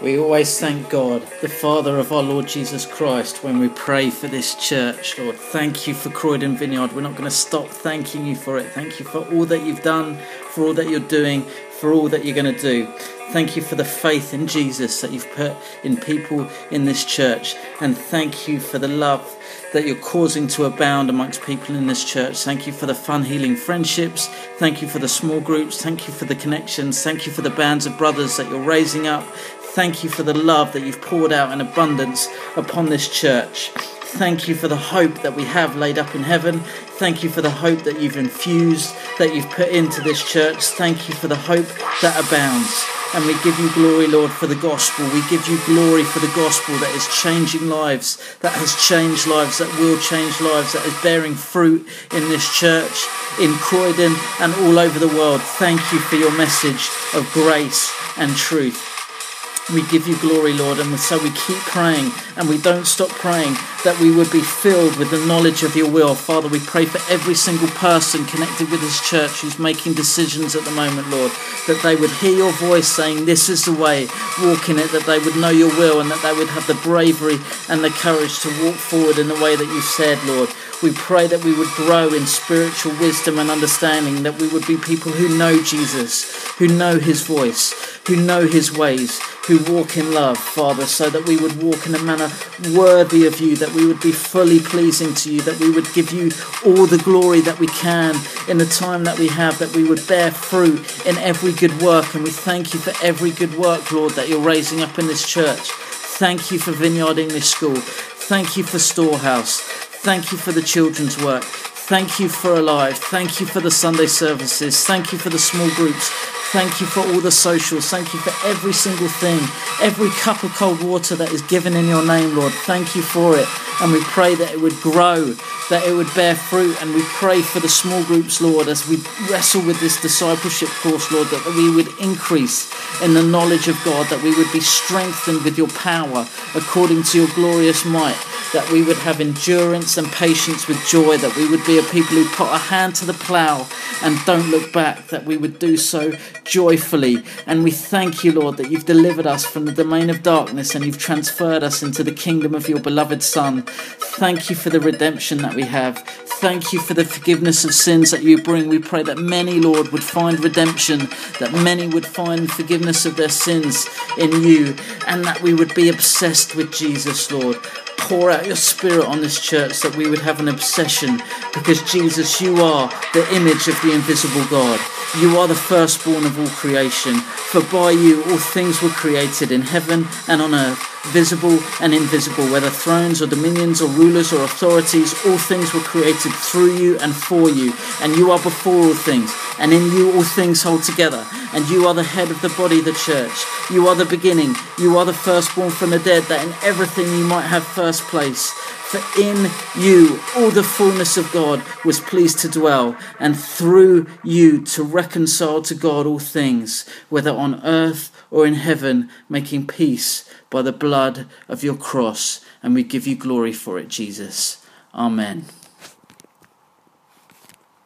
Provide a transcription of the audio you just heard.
We always thank God, the Father of our Lord Jesus Christ, when we pray for this church, Lord. Thank you for Croydon Vineyard. We're not going to stop thanking you for it. Thank you for all that you've done, for all that you're doing, for all that you're going to do. Thank you for the faith in Jesus that you've put in people in this church. And thank you for the love that you're causing to abound amongst people in this church. Thank you for the fun healing friendships. Thank you for the small groups. Thank you for the connections. Thank you for the bands of brothers that you're raising up. Thank you for the love that you've poured out in abundance upon this church. Thank you for the hope that we have laid up in heaven. Thank you for the hope that you've infused, that you've put into this church. Thank you for the hope that abounds. And we give you glory, Lord, for the gospel. We give you glory for the gospel that is changing lives, that has changed lives, that will change lives, that is bearing fruit in this church, in Croydon, and all over the world. Thank you for your message of grace and truth. We give you glory, Lord, and so we keep praying and we don't stop praying that we would be filled with the knowledge of your will. Father, we pray for every single person connected with this church who's making decisions at the moment, Lord, that they would hear your voice saying, This is the way, walk in it, that they would know your will and that they would have the bravery and the courage to walk forward in the way that you said, Lord. We pray that we would grow in spiritual wisdom and understanding, that we would be people who know Jesus, who know his voice, who know his ways, who walk in love, Father, so that we would walk in a manner worthy of you, that we would be fully pleasing to you, that we would give you all the glory that we can in the time that we have, that we would bear fruit in every good work. And we thank you for every good work, Lord, that you're raising up in this church. Thank you for Vineyard English School. Thank you for Storehouse. Thank you for the children's work. Thank you for Alive. Thank you for the Sunday services. Thank you for the small groups. Thank you for all the socials. Thank you for every single thing, every cup of cold water that is given in your name, Lord. Thank you for it. And we pray that it would grow, that it would bear fruit. And we pray for the small groups, Lord, as we wrestle with this discipleship course, Lord, that we would increase in the knowledge of God, that we would be strengthened with your power according to your glorious might that we would have endurance and patience with joy, that we would be a people who put our hand to the plough and don't look back, that we would do so joyfully. And we thank you, Lord, that you've delivered us from the domain of darkness and you've transferred us into the kingdom of your beloved Son. Thank you for the redemption that we have. Thank you for the forgiveness of sins that you bring. We pray that many, Lord, would find redemption, that many would find forgiveness of their sins in you, and that we would be obsessed with Jesus, Lord pour out your spirit on this church that we would have an obsession because Jesus, you are the image of the invisible God. You are the firstborn of all creation. For by you all things were created in heaven and on earth, visible and invisible, whether thrones or dominions or rulers or authorities, all things were created through you and for you. And you are before all things, and in you all things hold together. And you are the head of the body, the church. You are the beginning. You are the firstborn from the dead, that in everything you might have first place. For in you all the fullness of God was pleased to dwell, and through you to reconcile to God all things, whether on earth or in heaven, making peace by the blood of your cross. And we give you glory for it, Jesus. Amen.